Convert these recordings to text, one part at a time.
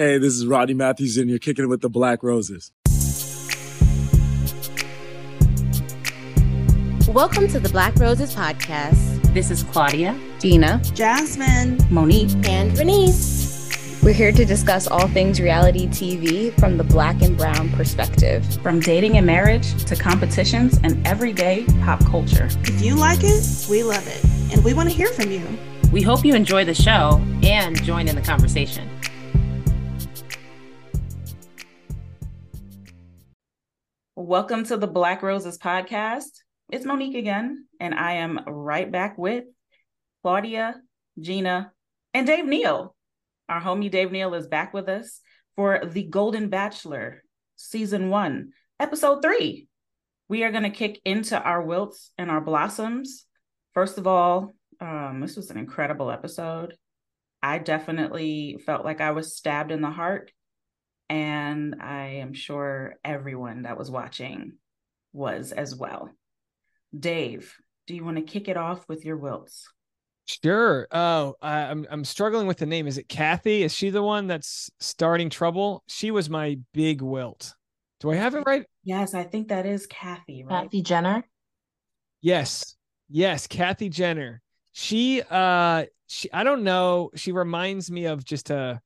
Hey, this is Rodney Matthews, and you're kicking it with the Black Roses. Welcome to the Black Roses podcast. This is Claudia, Dina, Jasmine, Monique, and Bernice. We're here to discuss all things reality TV from the black and brown perspective. From dating and marriage to competitions and everyday pop culture. If you like it, we love it, and we want to hear from you. We hope you enjoy the show and join in the conversation. Welcome to the Black Roses podcast. It's Monique again, and I am right back with Claudia, Gina, and Dave Neal. Our homie Dave Neal is back with us for The Golden Bachelor, season one, episode three. We are going to kick into our wilts and our blossoms. First of all, um, this was an incredible episode. I definitely felt like I was stabbed in the heart. And I am sure everyone that was watching was as well. Dave, do you want to kick it off with your wilts? Sure. Oh, I, I'm I'm struggling with the name. Is it Kathy? Is she the one that's starting trouble? She was my big wilt. Do I have it right? Yes, I think that is Kathy, right? Kathy Jenner. Yes. Yes, Kathy Jenner. She uh she I don't know, she reminds me of just a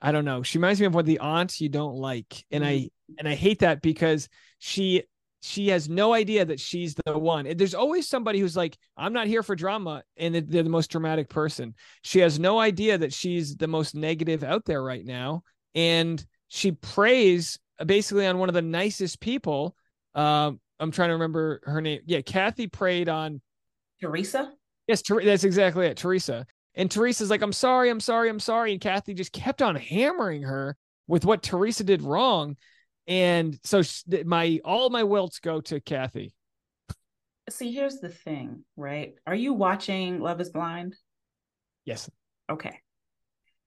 I don't know. She reminds me of what the aunt you don't like. And I Mm-hmm. and I hate that because she she has no idea that she's the one. There's always somebody who's like, I'm not here for drama, and they're the most dramatic person. She has no idea that she's the most negative out there right now, and she preys basically on one of the nicest people. Um, I'm trying to remember her name. Yeah, Kathy preyed on. Theresa? Yes, that's exactly it, Theresa. And Theresa's like, I'm sorry, I'm sorry, I'm sorry. And Kathy just kept on hammering her with what Theresa did wrong. And so my all my wilts go to Kathy. See, here's the thing, right? Are you watching Love is Blind? Yes. Okay.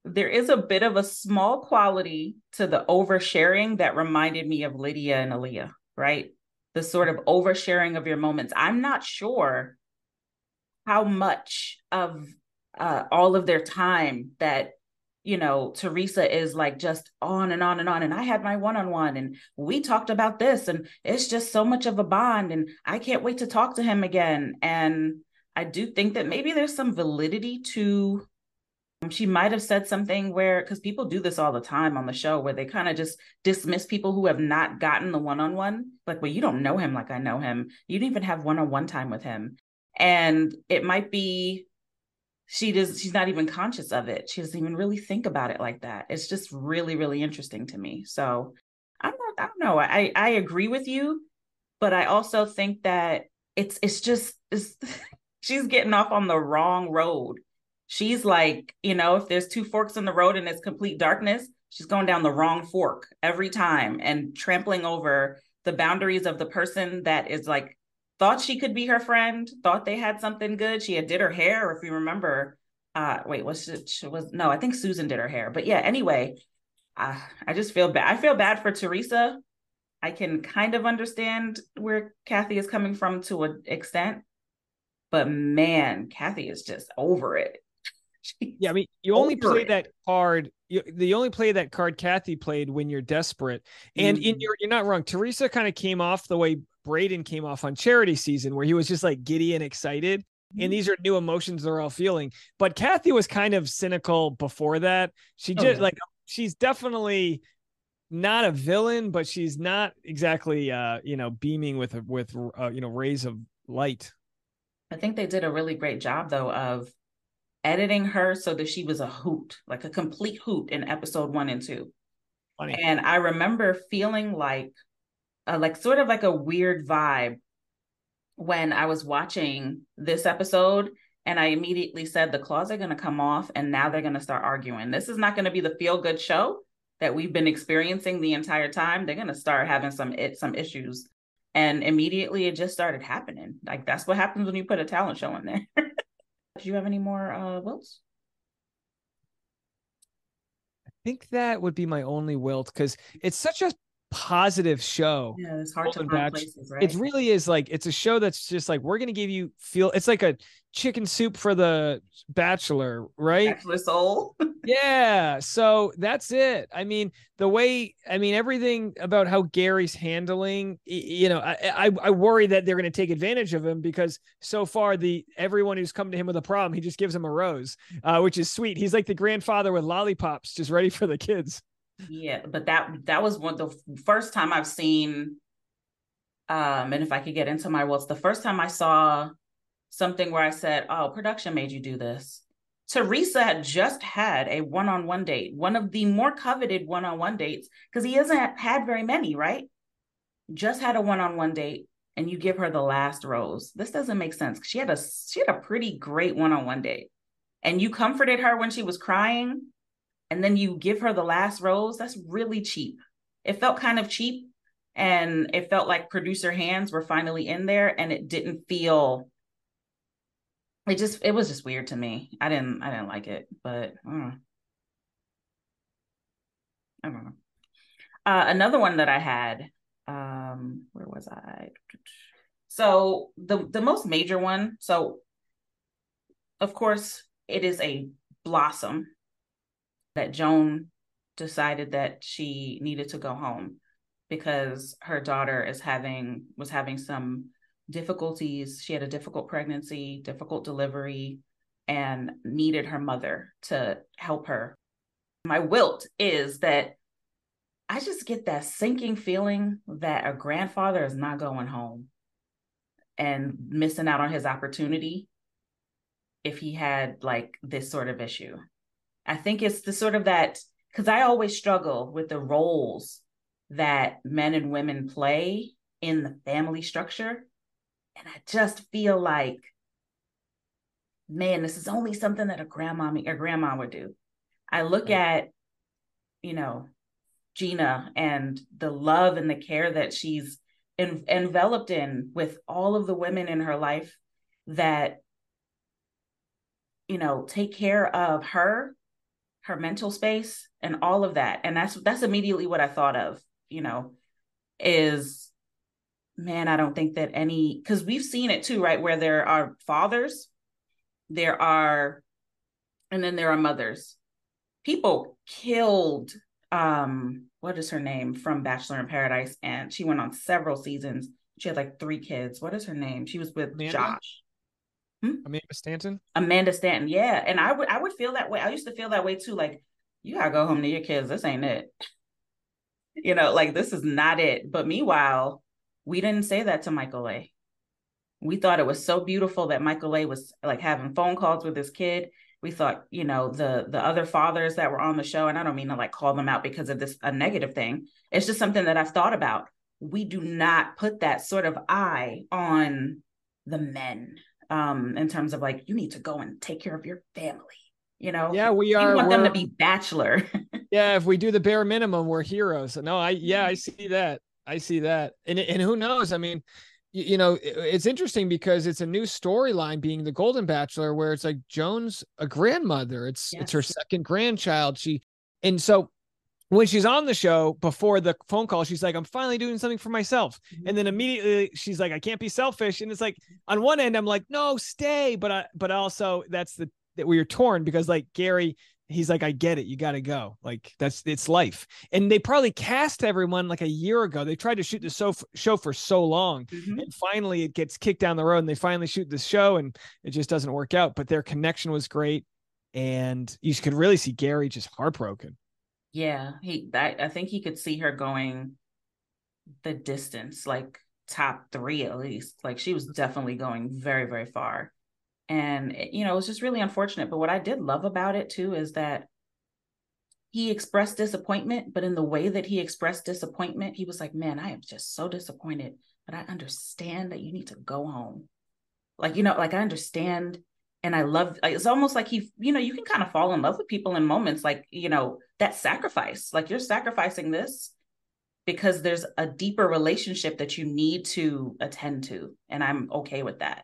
There is a bit of a small quality to the oversharing that reminded me of Lydia and Aaliyah, right? The sort of oversharing of your moments. I'm not sure how much of uh, all of their time that you know Theresa is like just on and on and on. And I had my one-on-one and we talked about this and it's just so much of a bond and I can't wait to talk to him again. And I do think that maybe there's some validity to she might have said something where because people do this all the time on the show where they kind of just dismiss people who have not gotten the one-on-one. Like well you don't know him like I know him. You didn't even have one-on-one time with him. And it might be she does she's not even conscious of it. She doesn't even really think about it like that. It's just really really interesting to me. So i'm not i don't know. I i agree with you but i also think that it's it's just it's, she's getting off on the wrong road. She's like you know if there's two forks in the road and it's complete darkness she's going down the wrong fork every time and trampling over the boundaries of the person that is like thought she could be her friend, thought they had something good. She had did her hair, if you remember. Uh, wait, was it? She was no, I think Susan did her hair. But yeah, anyway, uh, I just feel bad. I feel bad for Theresa. I can kind of understand where Kathy is coming from to an extent, but man, Kathy is just over it. Yeah, I mean, you only play it. that card. You, the only play that card Kathy played when you're desperate. And in Mhm. your, you're not wrong. Theresa kind of came off the way Brayden came off on charity season, where he was just like giddy and excited. Mm-hmm. And these are new emotions they're all feeling. But Kathy was kind of cynical before that. She Oh, just yeah. like she's definitely not a villain, but she's not exactly uh, you know, beaming with with uh, you know, rays of light. I think they did a really great job though of editing her so that she was a hoot, like a complete hoot in episode one and two. Funny. And I remember feeling like, uh, like sort of like a weird vibe when I was watching this episode. And I immediately said, the claws are going to come off and now they're going to start arguing. This is not going to be the feel good show that we've been experiencing the entire time. They're going to start having some it, some issues. And immediately it just started happening. Like that's what happens when you put a talent show in there. Do you have any more uh wills? I think that would be my only wilt because it's such a positive show. Yeah, it's hard to find places, right? It really is like it's a show that's just like we're gonna give you feel. It's like a chicken soup for the Bachelor, right? Bachelor soul. yeah. So that's it. I mean, the way I mean everything about how Gary's handling. You know, I I, I worry that they're gonna take advantage of him because so far the everyone who's come to him with a problem, he just gives him a rose, uh, which is sweet. He's like the grandfather with lollipops, just ready for the kids. Yeah, but that that was one the first time I've seen um and if I could get into my what's the first time I saw something where I said, "Oh, production made you do this." Theresa had just had a one-on-one date, one of the more coveted one-on-one dates because he hasn't had very many, right? Just had a one-on-one date and you give her the last rose. This doesn't make sense. She had a she had a pretty great one-on-one date. And you comforted her when she was crying and then you give her the last rose, that's really cheap. It felt kind of cheap and it felt like producer hands were finally in there and it didn't feel it just it was just weird to me. I didn't I didn't like it, but mm. I don't know. Uh, another one that I had, um, where was I? So the the most major one. So, of course, it is a blossom that Joan decided that she needed to go home because her daughter is having was having some difficulties. She had a difficult pregnancy, difficult delivery, and needed her mother to help her. My wilt is that I just get that sinking feeling that a grandfather is not going home and missing out on his opportunity if he had like this sort of issue. I think it's the sort of that because I always struggle with the roles that men and women play in the family structure. And I just feel like, man, this is only something that a grandma or grandma would do. I look at, you know, Gina and the love and the care that she's en- enveloped in with all of the women in her life that, you know, take care of her, her mental space, and all of that. And that's that's immediately what I thought of, you know, is man, I don't think that any because we've seen it too, right? Where there are fathers, there are, and then there are mothers. People killed um what is her name from Bachelor in Paradise, and she went on several seasons. She had like three kids. What is her name? She was with Amanda? Josh. Hmm? Amanda Stanton. Amanda Stanton, yeah. And I would I would feel that way. I used to feel that way too. Like, you gotta go home to your kids. This ain't it. you know, like this is not it. But meanwhile, we didn't say that to Michael A. We thought it was so beautiful that Michael A was like having phone calls with his kid. We thought, you know, the the other fathers that were on the show, and I don't mean to like call them out because of this a negative thing. It's just something that I've thought about. We do not put that sort of eye on the men um in terms of like you need to go and take care of your family you know Yeah, we are you want them to be bachelor yeah, if we do the bare minimum, we're heroes. No, I yeah, I see that. I see that. And and who knows? I mean, you, you know, it's interesting because it's a new storyline being the Golden Bachelor where it's like Joan's a grandmother. It's it's her second grandchild. She and so when she's on the show before the phone call, she's like, I'm finally doing something for myself. And then immediately she's like, I can't be selfish. And it's like on one end, I'm like, no, stay. But I but also that's the that we are torn because like Gary, he's like, I get it, you gotta go. Like that's it's life. And they probably cast everyone like a year ago. They tried to shoot the show, show for so long. Mhm. And finally it gets kicked down the road and they finally shoot the show and it just doesn't work out. But their connection was great. And you could really see Gary just heartbroken. Yeah he I, I think he could see her going the distance like top three at least. Like she was definitely going very very far. And it- you know it was just really unfortunate. But what i did love about it too is that he expressed disappointment but in the way that he expressed disappointment he was like man i am just so disappointed but i understand that you need to go home. Like you know like i understand and i love it's almost like he you know you can kind of fall in love with people in moments like you know that sacrifice like you're sacrificing this because there's a deeper relationship that you need to attend to and i'm okay with that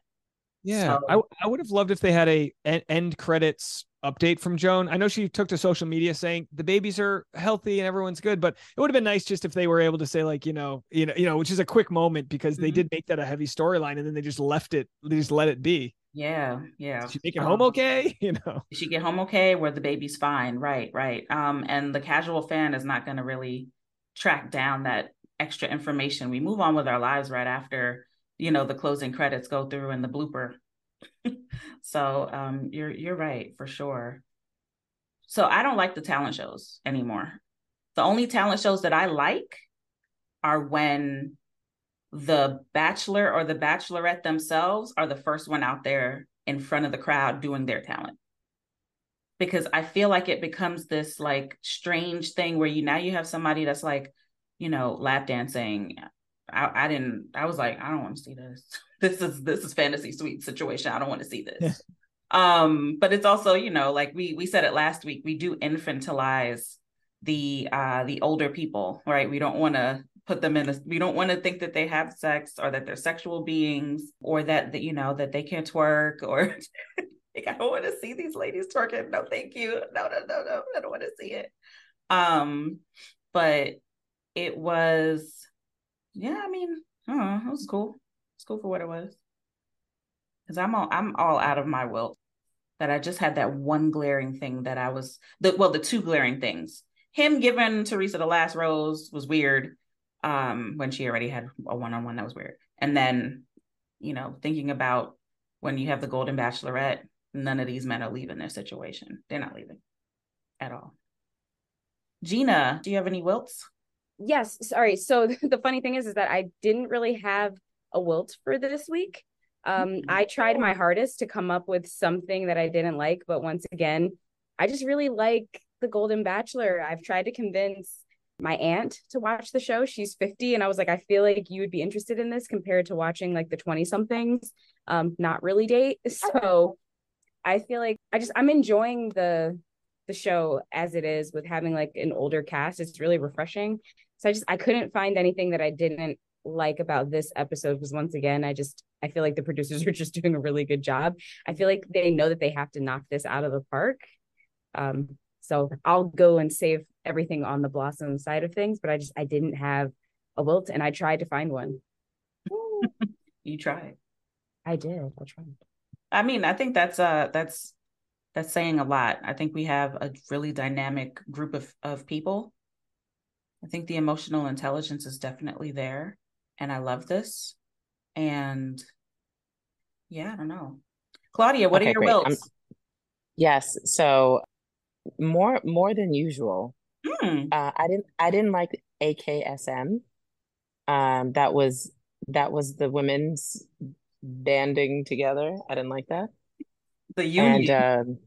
Yeah, So- I I would have loved if they had a en- end credits update from Joan. I know she took to social media saying the babies are healthy and everyone's good, but it would have been nice just if they were able to say like, you know, you know, you know, which is a quick moment because they Mhm. did make that a heavy storyline and then they just left it, they just let it be. Yeah, yeah. Did she make it home Um, okay? You know. Did she get home okay? Where the baby's fine? Right, right. Um, and the casual fan is not going to really track down that extra information. We move on with our lives right after you know the closing credits go through and the blooper. so um, you're you're right for sure. So I don't like the talent shows anymore. The only talent shows that I like are when the bachelor or the bachelorette themselves are the first one out there in front of the crowd doing their talent. Because i feel like it becomes this like strange thing where you now you have somebody that's like you know lap dancing. I, I didn't i was like i don't want to see this. This is this is fantasy suite situation. I don't want to see this. Um but it's also you know like we we said it last week we do infantilize the uh the older people right? We don't want to put them in a we don't want to think that they have sex or that they're sexual beings or that, that you know that they can't twerk or like I don't want to see these ladies twerking. No, thank you. No, no, no, no. I don't want to see it. Um, but it was yeah, I mean, know, it was cool. It's cool for what it was. Cause I'm all I'm all out of my will. That I just had that one glaring thing that I was the well, the two glaring things. Him giving Theresa the last rose was weird um when she already had a one-on-one that was weird and then you know thinking about when you have the golden bachelorette none of these men are leaving their situation they're not leaving at all gina do you have any wilts Yes, sorry. So the funny thing is, is that I didn't really have a wilt for this week. Um, I tried my hardest to come up with something that I didn't like, but once again, I just really like The Golden Bachelor. I've tried to convince my aunt to watch the show. She's 50, and I was like, I feel like you would be interested in this compared to watching like the 20 somethings, um, not really date. So I feel like I just I'm enjoying the the show as it is with having like an older cast. It's really refreshing. So I just I couldn't find anything that I didn't like about this episode because once again, I just I feel like the producers are just doing a really good job. I feel like they know that they have to knock this out of the park. Um, so I'll go and save everything on the blossom side of things, but I just I didn't have a wilt and I tried to find one. you tried I did. I tried. i mean i think that's uh that's that's saying a lot i think we have a really dynamic group of of people i think the emotional intelligence is definitely there and i love this and yeah i don't know claudia what Okay, are your great. I'm- Yes, so more more than usual. Hmm. Uh, I didn't I didn't like AKSM. Um, that was that was the women's banding together. I didn't like that. the union And um,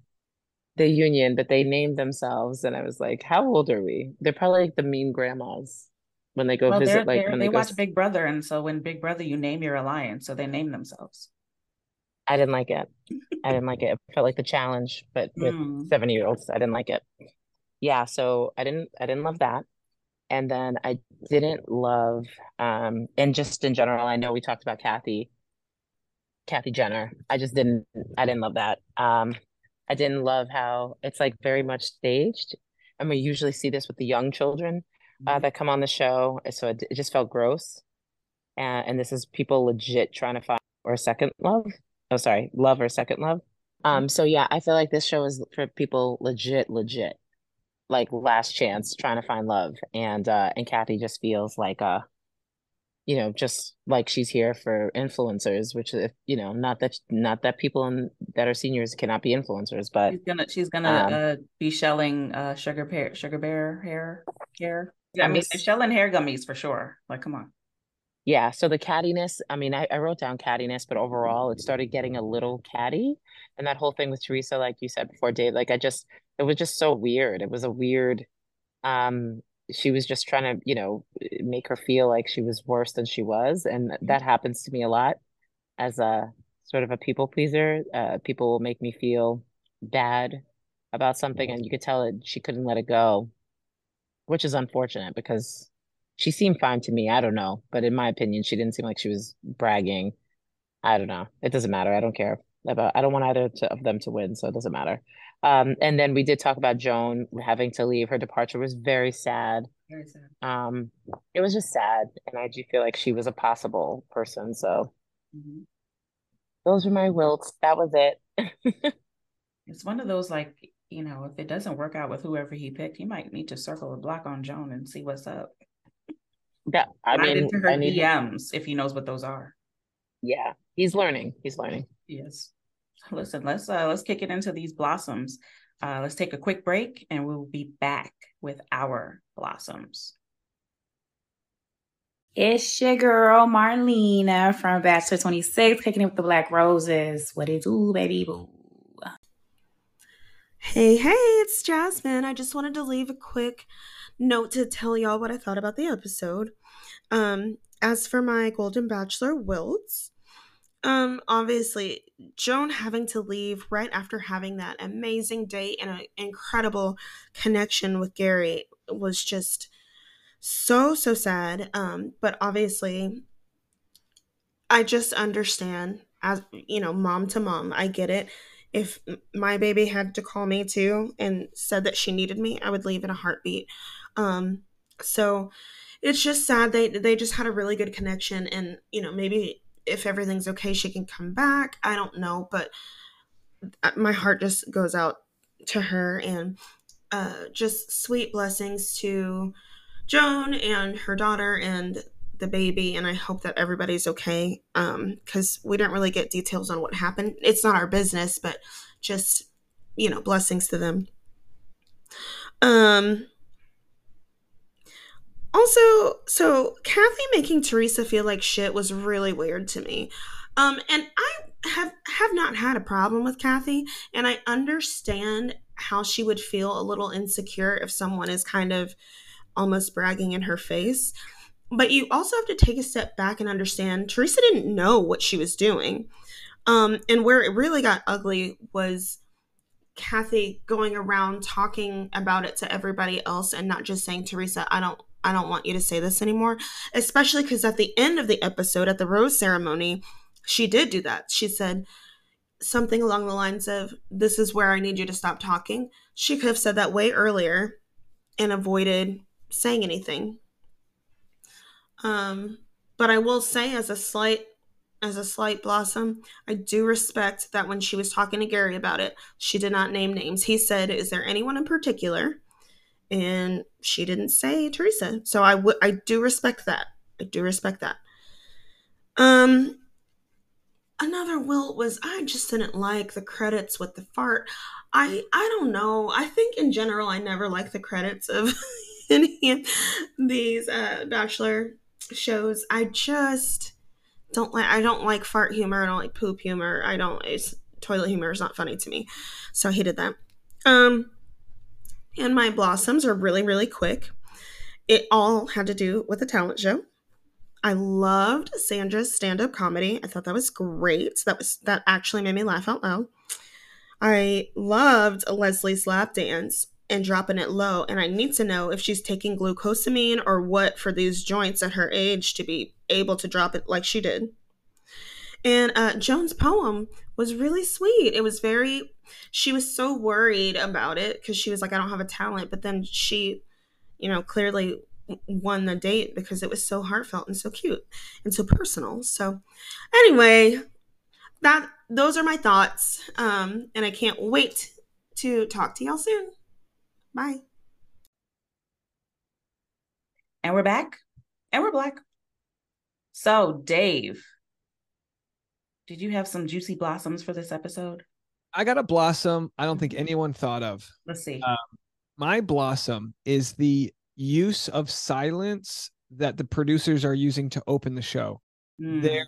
the union, but they named themselves, and I was like, how old are we? They're probably like the mean grandmas when they go well, they're, visit, like they're, when they they go. watch Big Brother, and so when Big Brother, you name your alliance, so they name themselves. I didn't like it. I didn't like it. It felt like the challenge, but with Mm. 70 year olds. I didn't like it. Yeah, so I didn't I didn't love that. And then I didn't love um and just in general, I know we talked about Kathy, Kathy Jenner. I just didn't I didn't love that. Um I didn't love how it's like very much staged. And we usually see this with the young children uh, that come on the show. So it, it just felt gross. And, and this is people legit trying to find or second love. Oh, sorry, love or second love. Um, so yeah, I feel like this show is for people legit, legit, like last chance trying to find love. And uh and Kathy just feels like uh you know, just like she's here for influencers, which if you know, not that not that people in, that are seniors cannot be influencers, but She's gonna she's gonna Um, uh, be shelling uh sugar bear sugar bear hair hair. Yeah, I mean shelling hair gummies for sure. Like, come on. Yeah, so the cattiness, I mean, I, I wrote down cattiness, but overall it started getting a little catty. And that whole thing with Theresa, like you said before, Dave, like I just, it was just so weird. It was a weird, um, she was just trying to, you know, make her feel like she was worse than she was. And that happens to me a lot as a sort of a people pleaser. Uh, people will make me feel bad about something, and you could tell it she couldn't let it go, which is unfortunate because she seemed fine to me. I don't know, but in my opinion, she didn't seem like she was bragging. I don't know. It doesn't matter. I don't care about. I don't want either to, of them to win, so it doesn't matter. Um, and then we did talk about Joan having to leave. Her departure was very sad. Very sad. Um, it was just sad, and I do feel like she was a possible person. So Mhm. those were my wilts. That was it. It's one of those like, you know, if it doesn't work out with whoever he picked, he might need to circle a block on Joan and see what's up. That I mean, into her I need. DMs if he knows what those are. Yeah, he's learning. He's learning. Yes. Listen, let's uh let's kick it into these blossoms. Uh let's take a quick break and we'll be back with our blossoms. It's your girl Marlena from Bachelor 26, kicking it with the Black Roses. What it do, baby boo? Hey, hey, it's Jasmine. I just wanted to leave a quick note to tell y'all what I thought about the episode. Um, as for my Golden Bachelor wilts, um, obviously, Joan having to leave right after having that amazing date and an incredible connection with Gary was just so, so sad. Um, but obviously, I just understand as you know, mom to mom, I get it if my baby had to call me too and said that she needed me, I would leave in a heartbeat. Um, so it's just sad they they just had a really good connection, and you know maybe if everything's okay, she can come back. I don't know, but uh, my heart just goes out to her and uh, just sweet blessings to Joan and her daughter and the baby and i hope that everybody's okay um because we don't really get details on what happened it's not our business but just you know blessings to them um also so kathy making theresa feel like shit was really weird to me um and i have have not had a problem with kathy and i understand how she would feel a little insecure if someone is kind of almost bragging in her face but you also have to take a step back and understand Theresa didn't know what she was doing. Um, and where it really got ugly was Kathy going around talking about it to everybody else and not just saying, Theresa, I don't I don't want you to say this anymore. Especially because at the end of the episode, at the rose ceremony, she did do that. She said something along the lines of, This is where I need you to stop talking. She could have said that way earlier and avoided saying anything. Um, but I will say as a slight as a slight blossom, I do respect that when she was talking to Gary about it, she did not name names. He said, "Is there anyone in particular?" And she didn't say Theresa. So I would I do respect that. I do respect that. Um another wilt was I just didn't like the credits with the fart. I I don't know. I think in general I never like the credits of any of these uh bachelor shows. I just don't like I don't like fart humor, I don't like poop humor. I don't toilet humor is not funny to me. So I hated that. Um and my blossoms are really really quick. It all had to do with the talent show. I loved Sandra's stand-up comedy. I thought that was great. That was that actually made me laugh out loud. I loved Leslie's lap dance and dropping it low. And I need to know if she's taking glucosamine or what for these joints at her age to be able to drop it like she did. And uh, Joan's poem was really sweet. It was very, she was so worried about it because she was like, I don't have a talent. But then she, you know, clearly won the date because it was so heartfelt and so cute and so personal. So, anyway, that those are my thoughts. Um, and I can't wait to talk to y'all soon. Bye. And we're back. And we're black. So, Dave, did you have some juicy blossoms for this episode? I got a blossom I don't think anyone thought of. Let's see. Um, my blossom is the use of silence that the producers are using to open the show. Mm. Their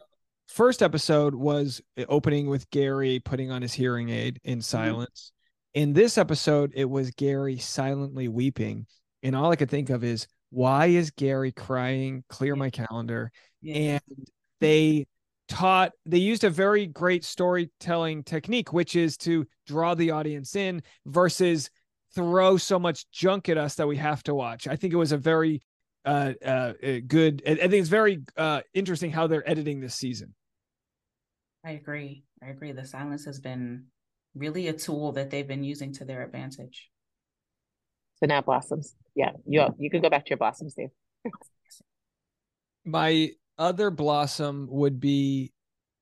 first episode was opening with Gary putting on his hearing aid in silence. In this episode, it was Gary silently weeping. And all I could think of is, why is Gary crying? Clear my calendar. Yeah. And they taught, they used a very great storytelling technique, which is to draw the audience in versus throw so much junk at us that we have to watch. I think it was a very uh, uh, good. I I think it's very uh, interesting how they're editing this season. I agree. I agree. The silence has been really a tool that they've been using to their advantage. So now blossoms. Yeah, you you can go back to your blossoms, Dave. My other blossom would be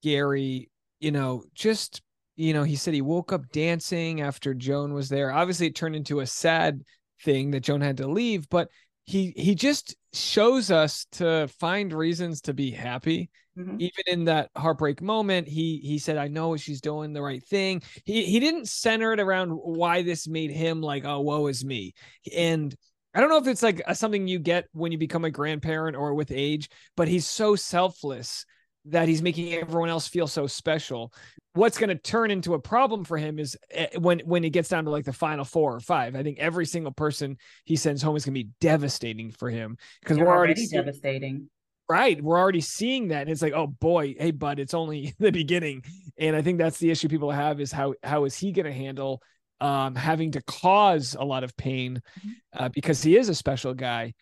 Gary. You know, just you know, he said he woke up dancing after Joan was there. Obviously, it turned into a sad thing that Joan had to leave, but he he just shows us to find reasons to be happy mm-hmm. even in that heartbreak moment he he said i know she's doing the right thing he he didn't center it around why this made him like oh woe is me and I don't know if it's like a, something you get when you become a grandparent or with age, but he's so selfless that he's making everyone else feel so special. What's going to turn into a problem for him is eh, when when it gets down to like the final four or five. I think every single person he sends home is going to be devastating for him because we're already, already devastating. Right, we're already seeing that, and it's like, oh boy, hey bud, it's only the beginning. And I think that's the issue people have is how how is he going to handle um, having to cause a lot of pain mm-hmm. uh, because he is a special guy,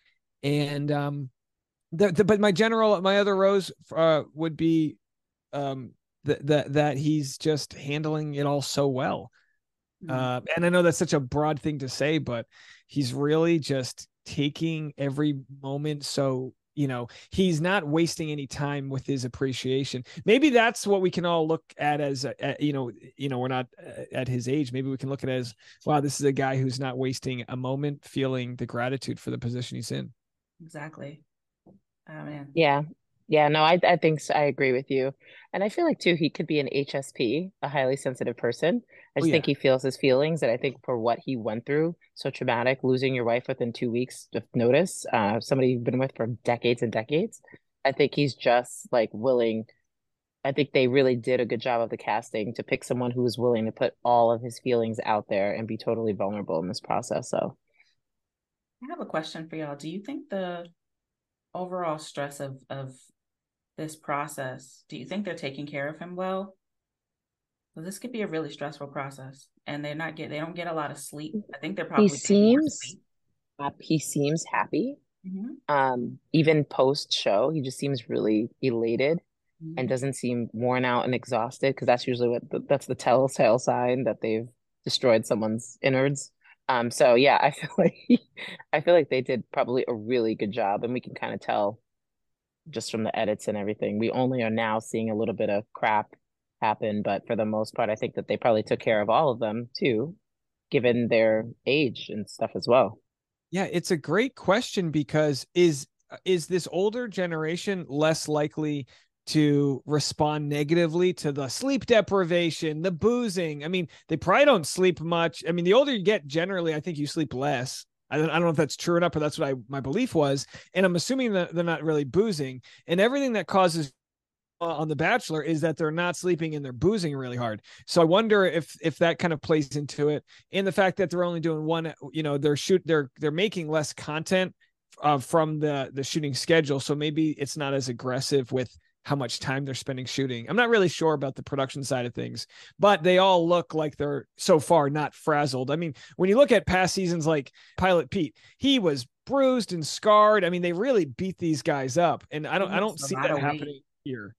and um, the, the, but my general my other rose uh, would be um that that that he's just handling it all so well mm-hmm. uh, and i know that's such a broad thing to say but he's really just taking every moment so you know he's not wasting any time with his appreciation maybe that's what we can all look at as uh, you know you know we're not uh, at his age maybe we can look at it as wow this is a guy who's not wasting a moment feeling the gratitude for the position he's in exactly Oh man. Yeah. Yeah, no, I I think so. I agree with you. And I feel like too he could be an HSP, a highly sensitive person. I oh, just oh, yeah. think he feels his feelings and I think for what he went through, so traumatic, losing your wife within 2 weeks of notice, uh somebody you've been with for decades and decades. I think he's just like willing I think they really did a good job of the casting to pick someone who was willing to put all of his feelings out there and be totally vulnerable in this process. So I have a question for y'all. Do you think the overall stress of of this process, do you think they're taking care of him well? So this could be a really stressful process, and they're not get they don't get a lot of sleep. I think they're probably he seems he seems happy. Mm-hmm. Um, even post show, he just seems really elated mm-hmm. and doesn't seem worn out and exhausted because that's usually what the, that's the telltale sign that they've destroyed someone's innards. Um, so yeah, I feel like I feel like they did probably a really good job, and we can kind of tell just from the edits and everything. We only are now seeing a little bit of crap happen, but for the most part, I think that they probably took care of all of them too, given their age and stuff as well. Yeah, it's a great question because is is this older generation less likely to respond negatively to the sleep deprivation, the boozing. I mean, they probably don't sleep much. I mean, the older you get, generally, I think you sleep less. I don't, know if that's true enough, but that's what I my belief was. And I'm assuming that they're not really boozing. And everything that causes on the Bachelor is that they're not sleeping and they're boozing really hard. So I wonder if if that kind of plays into it, and the fact that they're only doing one. You know, they're shoot they're they're making less content uh, from the the shooting schedule, so maybe it's not as aggressive with how much time they're spending shooting. I'm not really sure about the production side of things, but they all look like they're so far not frazzled. I mean, when you look at past seasons like Pilot Pete, he was bruised and scarred. I mean, they really beat these guys up, and I don't I don't see that happening here.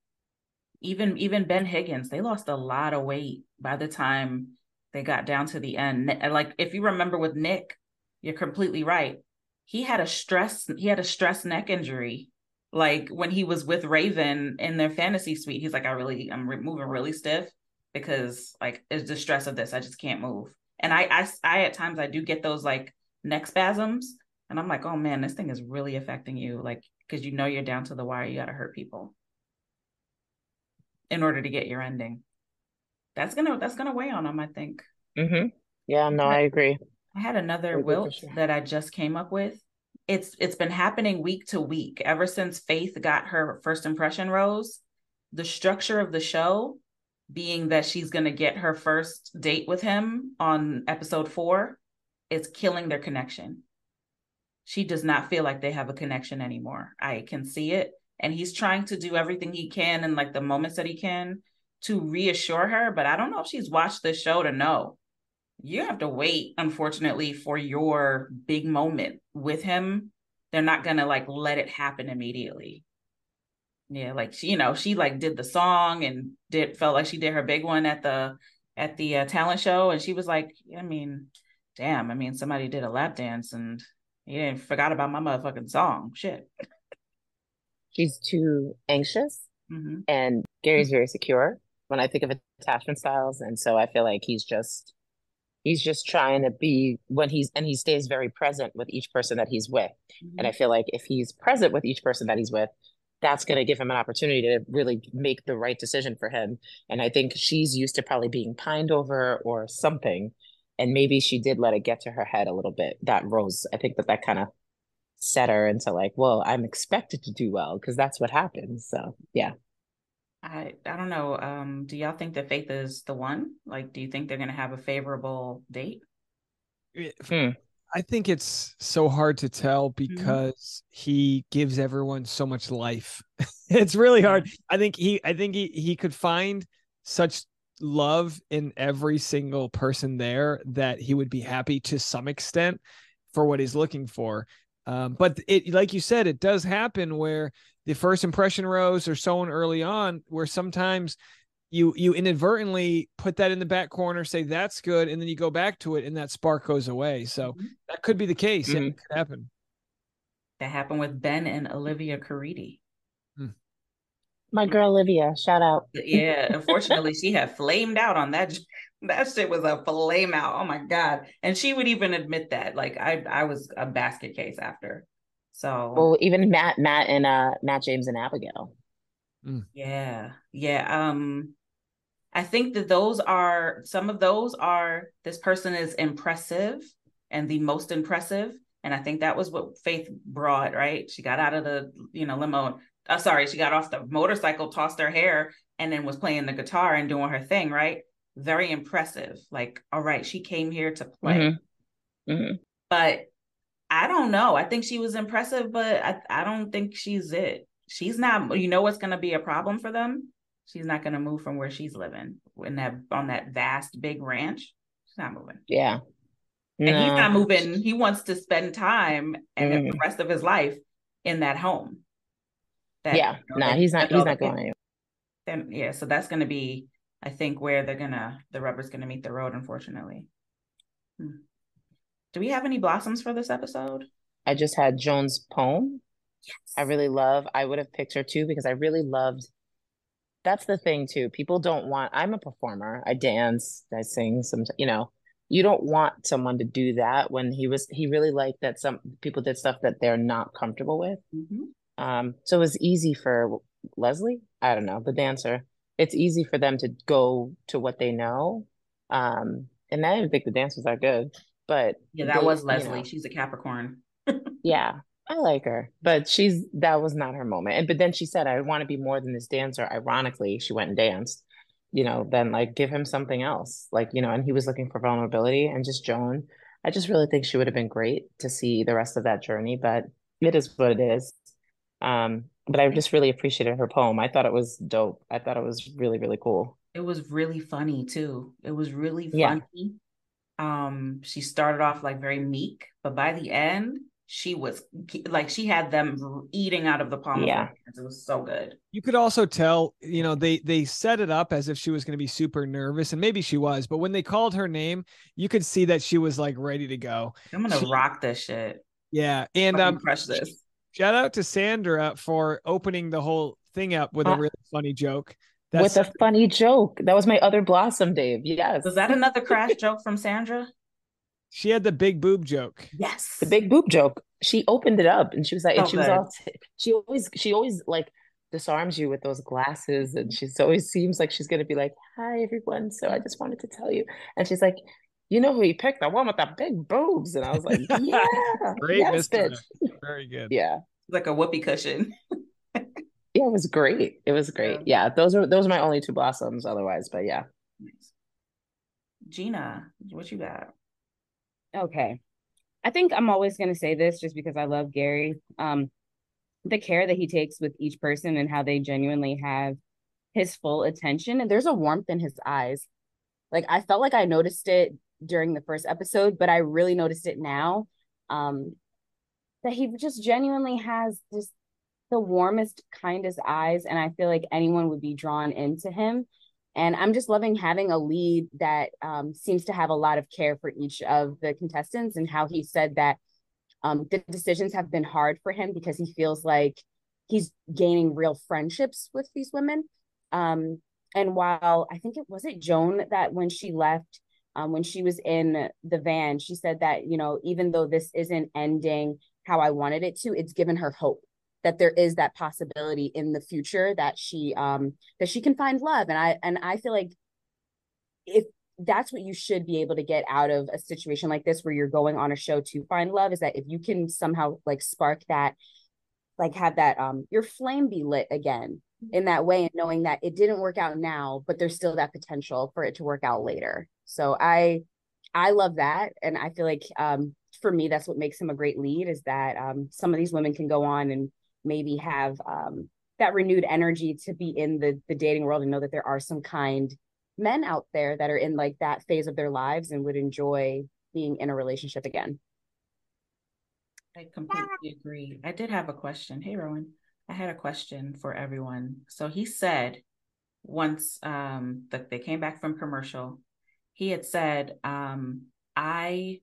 Even even Ben Higgins, they lost a lot of weight by the time they got down to the end. Like if you remember with Nick, you're completely right. He had a stress he had a stress neck injury like when he was with Raven in their fantasy suite, he's like, I really, I'm re- moving really stiff because like it's the stress of this. I just can't move. And I, I, I at times I do get those like neck spasms, and I'm like, oh man, this thing is really affecting you, like because you know you're down to the wire. You got to hurt people in order to get your ending. That's gonna that's gonna weigh on them, I think. Mm-hmm. Yeah, no, I agree. I had another wilt sure. that I just came up with it's it's been happening week to week ever since Faith got her first impression rose. The structure of the show being that she's going to get her first date with him on episode 4 is killing their connection. She does not feel like they have a connection anymore. I can see it and he's trying to do everything he can in like the moments that he can to reassure her, but I don't know if she's watched this show to know you have to wait unfortunately for your big moment with him. They're not gonna like let it happen immediately. Yeah like she you know she like did the song and did felt like she did her big one at the at the uh, talent show, and she was like, I mean, damn, I mean, somebody did a lap dance and he didn't forgot about my motherfucking song. Shit. She's too anxious, hmm and Gary's very secure when I think of attachment styles, and so I feel like he's just he's just trying to be when he's and he stays very present with each person that he's with. And mm-hmm. I feel like if he's present with each person that he's with, that's going to give him an opportunity to really make the right decision for him. And I think she's used to probably being pined over or something. And maybe she did let it get to her head a little bit. That Rose, I think that that kind of set her into like, well, I'm expected to do well because that's what happens. So yeah. I I don't know. Um, do y'all think that Faith is the one? Like, do you think they're gonna have a favorable date? Hmm. I think it's so hard to tell because he gives everyone so much life. it's really hard. I think he I think he he could find such love in every single person there that he would be happy to some extent for what he's looking for. Um, but it like you said, it does happen where the first impression rose or someone early on where sometimes you you inadvertently put that in the back corner, say that's good, and then you go back to it and that spark goes away. So Mhm. that could be the case. Yeah, Mhm. it could happen. That happened with Ben and Olivia Caridi. My girl Olivia, shout out. Yeah, unfortunately, she had flamed out on that. That shit was a flame out. Oh my god! And she would even admit that. Like I, I was a basket case after. So Well, even Matt, Matt and uh Matt James and Abigail. Yeah. Yeah. Um I think that those are some of those are this person is impressive and the most impressive. And I think that was what Faith brought, right? She got out of the, you know, limo. Uh, sorry, she got off the motorcycle, tossed her hair, and then was playing the guitar and doing her thing, right? Very impressive. Like, all right, she came here to play. Mhm. Mhm. But I don't know. I think she was impressive, but I, I don't think she's it. She's not, you know what's gonna be a problem for them? She's not gonna move from where she's living in that on that vast big ranch. She's not moving. Yeah. And he's not moving. He wants to spend time and the Mhm. rest of his life in that home. That, Yeah. you know, No, he's not he's not going anywhere. Then yeah, so that's gonna be, I think, where they're gonna the rubber's gonna meet the road, unfortunately. Hmm. Do we have any blossoms for this episode? I just had Joan's poem. Yes. I really love. I would have picked her too because I really loved. That's the thing too. People don't want. I'm a performer. I dance. I sing. Some. You know. You don't want someone to do that when he was. He really liked that some people did stuff that they're not comfortable with. Mhm. Um. So it was easy for Leslie. I don't know the dancer. It's easy for them to go to what they know. Um. And I didn't think the dancers are good, but Yeah, that they- was you Leslie. know. She's a Capricorn. Yeah, I like her, but she's that was not her moment. And but then she said, "I want to be more than this dancer." Ironically, she went and danced. You know, then like give him something else, like you know. And he was looking for vulnerability, and just Joan. I just really think she would have been great to see the rest of that journey, but it is what it is. Um, but I just really appreciated her poem. I thought it was dope. I thought it was really really cool. It was really funny too. It was really funny. Yeah. funny. Um, she started off like very meek, but by the end, she was like she had them eating out of the palm Yeah. of her hands. It was so good. You could also tell, you know, they they set it up as if she was going to be super nervous, and maybe she was, but when they called her name, you could see that she was like ready to go. I'm gonna She- rock this shit. Yeah, and Fucking um, crush this. Shout out to Sandra for opening the whole thing up with a Uh, really funny joke. With a funny joke. That was my other blossom, Dave. Yes. Was that another crash joke from Sandra? she had the big boob joke. Yes. the big boob joke. She opened it up and she was like, and So she was good. all, she always, she always like disarms you with those glasses. And she's always seems like she's going to be like, hi, everyone. So I just wanted to tell you. And she's like, you know who he picked? The one with the big boobs. And I was like, yeah, Great, yes, bitch. Very good. Yeah. like a whoopee cushion. Yeah, it was great. It was great. Yeah. Those are, those are my only two blossoms otherwise, but yeah. Nice. Gina, what you got? Okay. I think I'm always going to say this just because I love Gary. Um, the care that he takes with each person and how they genuinely have his full attention. And there's a warmth in his eyes. Like I felt like I noticed it during the first episode, but I really noticed it now. Um, that he just genuinely has just the warmest, kindest eyes. And I feel like anyone would be drawn into him. And I'm just loving having a lead that um, seems to have a lot of care for each of the contestants and how he said that um, the decisions have been hard for him because he feels like he's gaining real friendships with these women. Um, and while I think it was it Joan that when she left, um, when she was in the van, she said that, you know, even though this isn't ending how I wanted it to, it's given her hope that there is that possibility in the future that she um that she can find love. And i and i feel like if that's what you should be able to get out of a situation like this where you're going on a show to find love is that if you can somehow like spark that like have that um your flame be lit again in that way and knowing that it didn't work out now but there's still that potential for it to work out later so i i love that and i feel like um for me that's what makes him a great lead is that um some of these women can go on and maybe have um, that renewed energy to be in the the dating world and know that there are some kind men out there that are in like that phase of their lives and would enjoy being in a relationship again. I completely agree. I did have a question. Hey, Rowan, I had a question for everyone. So he said once um, that they came back from commercial, he had said, um, I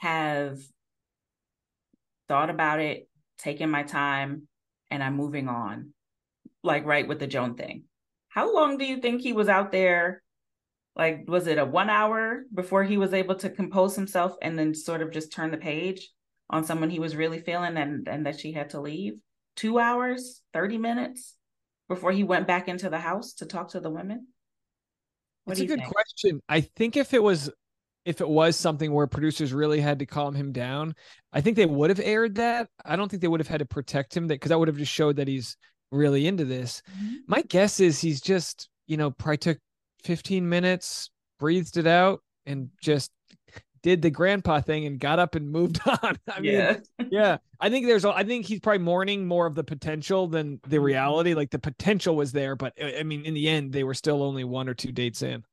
have thought about it taking my time, and I'm moving on, like right with the Joan thing. How long do you think he was out there? Like, was it a one hour before he was able to compose himself and then sort of just turn the page on someone he was really feeling and, and that she had to leave? Two hours, 30 minutes before he went back into the house to talk to the women? What That's a good think? question. I think if it was if it was something where producers really had to calm him down, I think they would have aired that. I don't think they would have had to protect him that because that would have just showed that he's really into this. Mm-hmm. My guess is he's just, you know, probably took 15 minutes, breathed it out, and just did the grandpa thing and got up and moved on. I yeah. mean, yeah. I think there's, I think he's probably mourning more of the potential than the mm-hmm. reality. Like the potential was there, but I mean, in the end, they were still only one or two dates in.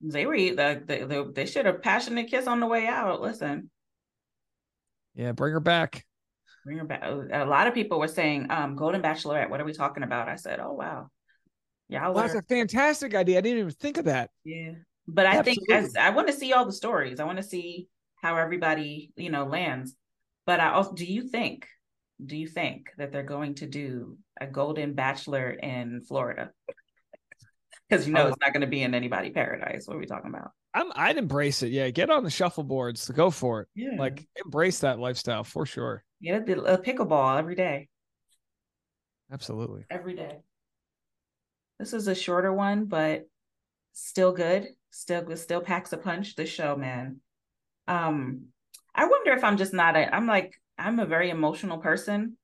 They were the they, they, they should have passionate kiss on the way out. Listen. Yeah, bring her back. Bring her back. A lot of people were saying, um, Golden Bachelorette, what are we talking about? I said, Oh wow. Yeah, well, that's a fantastic idea. I didn't even think of that. Yeah. But I Absolutely. think as I want to see all the stories. I want to see how everybody, you know, lands. But I also do you think, do you think that they're going to do a Golden Bachelor in Florida? because you know oh. it's not going to be in anybody paradise. What are we talking about? I'm I'd embrace it. Yeah, get on the shuffleboards. Go for it. Yeah, like embrace that lifestyle for sure. Yeah, a pickleball every day. Absolutely. Every day. This is a shorter one, but still good. Still still packs a punch. The show, man. Um, I wonder if I'm just not a. I'm like I'm a very emotional person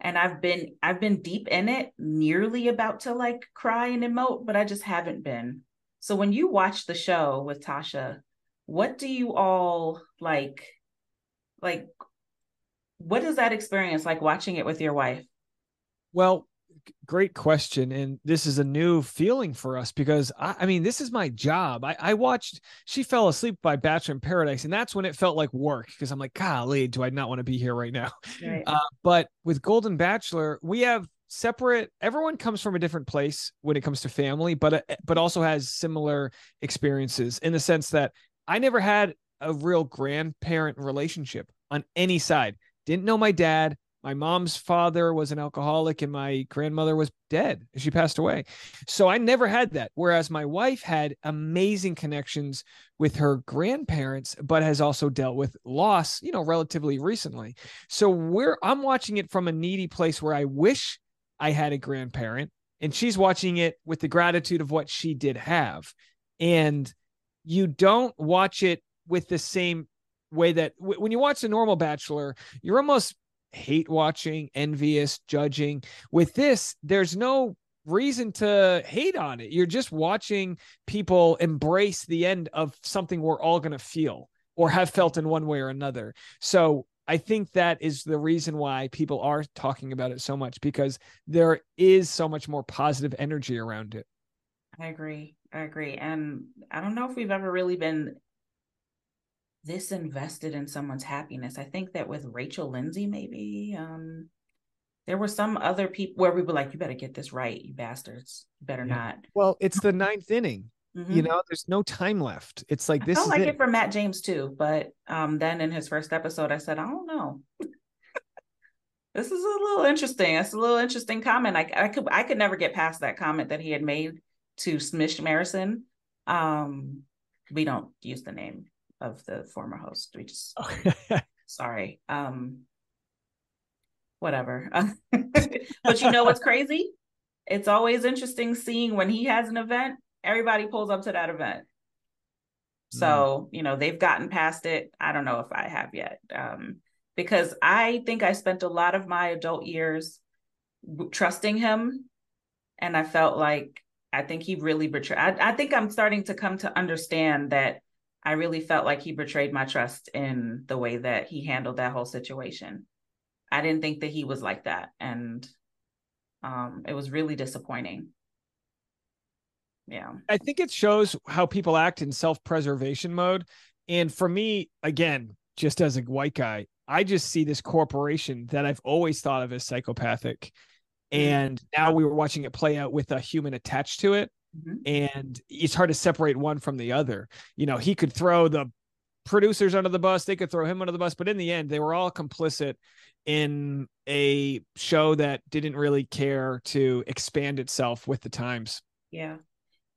and I've been I've been deep in it, nearly about to like cry and emote, but I just haven't been. So when you watch the show with Tasha, what do you all like like what is that experience like watching it with your wife? Well, great question and this is a new feeling for us because I, I, mean this is my job. I, I watched she fell asleep by bachelor in paradise and that's when it felt like work because i'm like golly do i not want to be here right now? Right. Uh, but with golden bachelor we have separate everyone comes from a different place when it comes to family but uh, but also has similar experiences in the sense that i never had a real grandparent relationship on any side. Didn't know my dad my mom's father was an alcoholic and my grandmother was dead. She passed away. So I never had that. Whereas my wife had amazing connections with her grandparents, but has also dealt with loss, you know, relatively recently. So we're I'm watching it from a needy place where I wish I had a grandparent, and she's watching it with the gratitude of what she did have. And you don't watch it with the same way that when you watch the normal bachelor you're almost hate watching, envious, judging. With this, there's no reason to hate on it. You're just watching people embrace the end of something we're all going to feel or have felt in one way or another. So I think that is the reason why people are talking about it so much because there is so much more positive energy around it. I agree. I agree. And I don't know if we've ever really been this invested in someone's happiness. I think that with Rachel Lindsay, maybe, um, There were some other people where we were like, "You better get this right, you bastards. You better Yeah. not." Well, it's the ninth inning. Mhm. You know, there's no time left. It's like I this felt is like it. it for Matt James too, but um, then in his first episode, I said, "I don't know." this is a little interesting. It's a little interesting comment. I, I could I could never get past that comment that he had made to Smish Marison. Um, we don't use the name of the former host. We just sorry. Um, whatever. but you know what's crazy? It's always interesting seeing when he has an event, everybody pulls up to that event. So, you know, they've gotten past it. I don't know if I have yet. Um, because I think I spent a lot of my adult years trusting him. And I felt like I think he really betrayed. I, I think I'm starting to come to understand that I really felt like he betrayed my trust in the way that he handled that whole situation. I didn't think that he was like that. And um, it was really disappointing. Yeah. I think it shows how people act in self-preservation mode. And for me, again, just as a white guy, I just see this corporation that I've always thought of as psychopathic. And now we were watching it play out with a human attached to it. Mhm. And it's hard to separate one from the other. You know, he could throw the producers under the bus, they could throw him under the bus, but in the end, they were all complicit in a show that didn't really care to expand itself with the times. Yeah.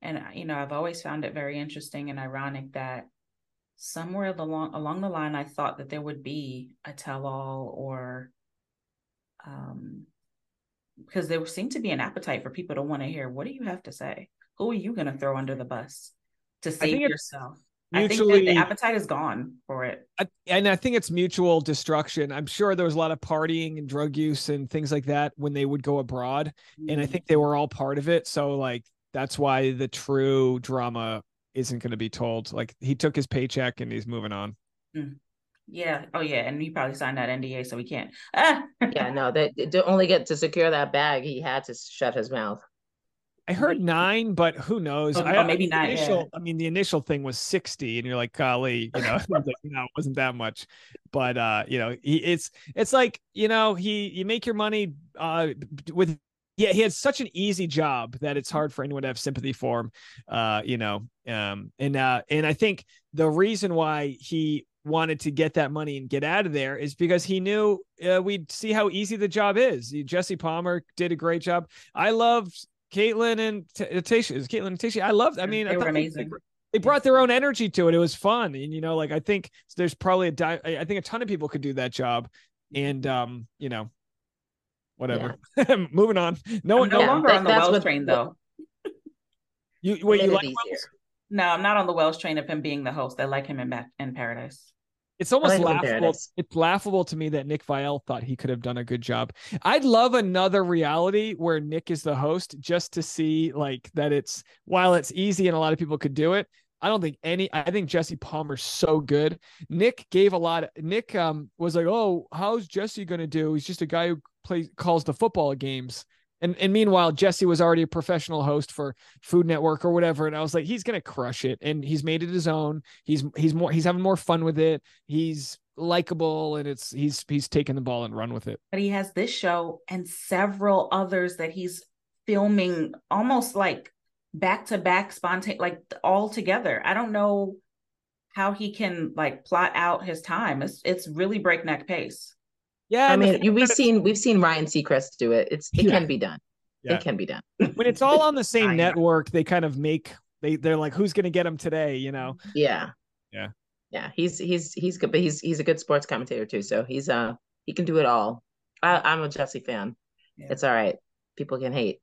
And uh, you know, I've always found it very interesting and ironic that somewhere along along the line I thought that there would be a tell-all or um because there seemed to be an appetite for people to want to hear what do you have to say? Who are you going to throw under the bus to save think it's yourself? I think that the appetite is gone for it. I, and I think it's mutual destruction. I'm sure there was a lot of partying and drug use and things like that when they would go abroad, and I think they were all part of it. So like that's why the true drama isn't going to be told. Like he took his paycheck and he's moving on. Yeah. Oh yeah. And he probably signed that NDA, so we can't. Ah! Yeah, no, that to only get to secure that bag, he had to shut his mouth. I heard nine, but who knows? Oh, I, oh, maybe nine, yeah. I mean, the initial thing was sixty, and you're like, golly, you know, like, no, it wasn't that much. But uh, you know, he, it's it's like you know, he you make your money uh with yeah, he had such an easy job that it's hard for anyone to have sympathy for him. Uh, you know, um, and uh, and I think the reason why he wanted to get that money and get out of there is because he knew uh, we'd see how easy the job is. Jesse Palmer did a great job. I loved Kaitlyn and Tayshia. Is Kaitlyn and Tayshia? I loved. I mean, I They were amazing. They, brought their own energy to it. It was fun, and you know, like I think there's probably a di- I I think a ton of people could do that job, and um, you know, whatever. Moving on. No one, no Yeah, longer that- on the Wells train though. you wait, you like. Wells? No, I'm not on the Wells train of him being the host. I like him in back in Paradise. It's almost like laughable. Paradise. It's laughable to me that Nick Viall thought he could have done a good job. I'd love another reality where Nick is the host just to see like that it's while it's easy and a lot of people could do it. I don't think any I think Jesse Palmer's so good. Nick gave a lot of Nick um was like, "Oh, how's Jesse going to do? He's just a guy who plays calls the football games." And and meanwhile, Jesse was already a professional host for Food Network or whatever, and I was like, he's gonna crush it, and he's made it his own. He's he's more he's having more fun with it. He's likable, and it's he's he's taking the ball and run with it. But he has this show and several others that he's filming almost like back to back spontaneous like all together. I don't know how he can like plot out his time. It's it's really breakneck pace. Yeah, I mean, you- we've seen we've seen Ryan Seacrest do it. It's it Yeah. can be done. Yeah. It can be done. when it's all on the same network, they kind of make they they're like, who's gonna get him today? You know? Yeah. Yeah. Yeah. He's he's he's good, but he's he's a good sports commentator too. So he's uh he can do it all. I, I'm a Jesse fan. Yeah. It's all right. People can hate.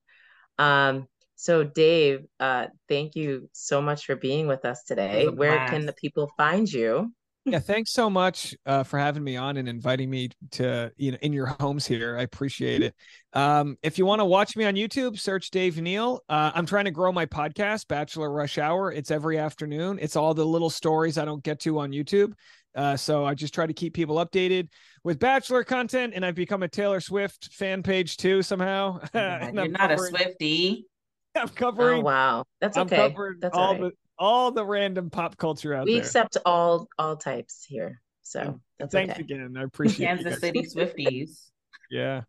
Um. So Dave, uh, thank you so much for being with us today. a Where can the people find you? Yeah, thanks so much uh, for having me on and inviting me to you know in your homes here. I appreciate it. Um, if you want to watch me on YouTube, search Dave Neal. Uh, I'm trying to grow my podcast, Bachelor Rush Hour. It's every afternoon. It's all the little stories I don't get to on YouTube. Uh, so I just try to keep people updated with Bachelor content, and I've become a Taylor Swift fan page too somehow. You're I'm not a covering- Swifty. I'm covering Oh wow, that's I'm okay. covering That's all all right. the all the random pop culture out We there. We accept all all types here. So that's Thanks okay. again. I appreciate you Kansas guys. City Swifties. Yeah.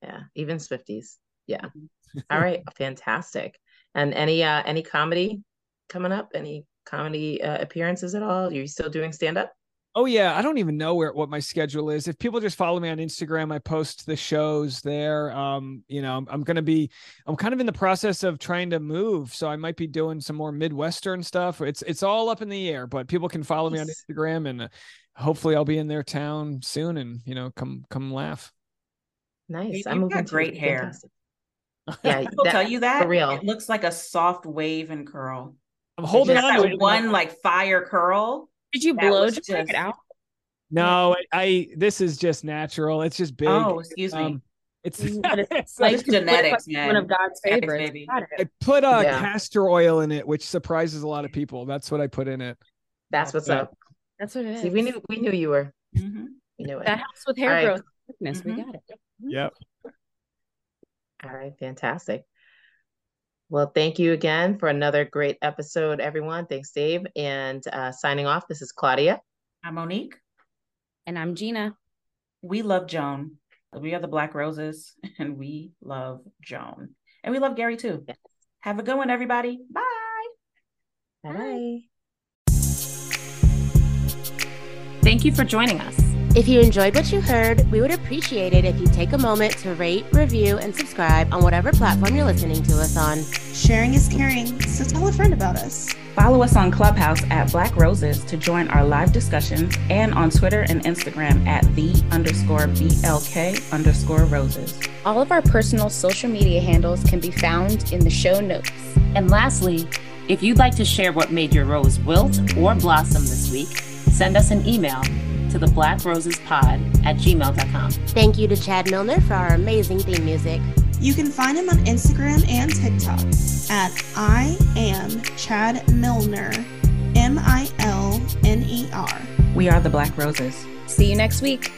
Yeah, even Swifties. Yeah. All right, fantastic. And any uh any comedy coming up? Any comedy uh, appearances at all? Are you still doing stand up? Oh yeah, I don't even know where what my schedule is. If people just follow me on Instagram, I post the shows there. Um, you know, I'm, I'm going to be I'm kind of in the process of trying to move, so I might be doing some more midwestern stuff. It's it's all up in the air, but people can follow me on Instagram and uh, hopefully I'll be in their town soon and, you know, come come laugh. Nice. You've I'm moving got great hair. fantastic. Yeah, People that- tell you that for real. it looks like a soft wave and curl. I'm holding on to one like fire curl. Did you blow was dry it out? No, I, I this is just natural. It's just big. Oh, excuse me. Um, it's, it's it's like like It's genetics, One man. of God's Genetics, favorites. baby. Got it. I put uh, Yeah. castor oil in it, which surprises a lot of people. That's what I put in it. That's what's Yeah. up. That's what it is. See, we knew we knew you were. Mhm. We knew it. that helps with hair All right. growth. Thickness. We got it. Yep. All right, fantastic. Well, thank you again for another great episode, everyone. Thanks, Dave. And uh, signing off, this is Claudia. I'm Monique. And I'm Gina. We love Joan. We are the Black Roses, and we love Joan. And we love Gary too. Yes. Have a good one, everybody. Bye. Bye bye. Thank you for joining us. If you enjoyed what you heard, we would appreciate it if you take a moment to rate, review, and subscribe on whatever platform you're listening to us on. Sharing is caring, so tell a friend about us. Follow us on Clubhouse at Black Roses to join our live discussions and on Twitter and Instagram at the underscore BLK underscore roses. All of our personal social media handles can be found in the show notes. And lastly, if you'd like to share what made your rose wilt or blossom this week, send us an email to the black roses pod at gmail.com. Thank you to Chad Milner for our amazing theme music. You can find him on Instagram and TikTok at I am Chad Milner, M I L N E R. We are the Black Roses. See you next week.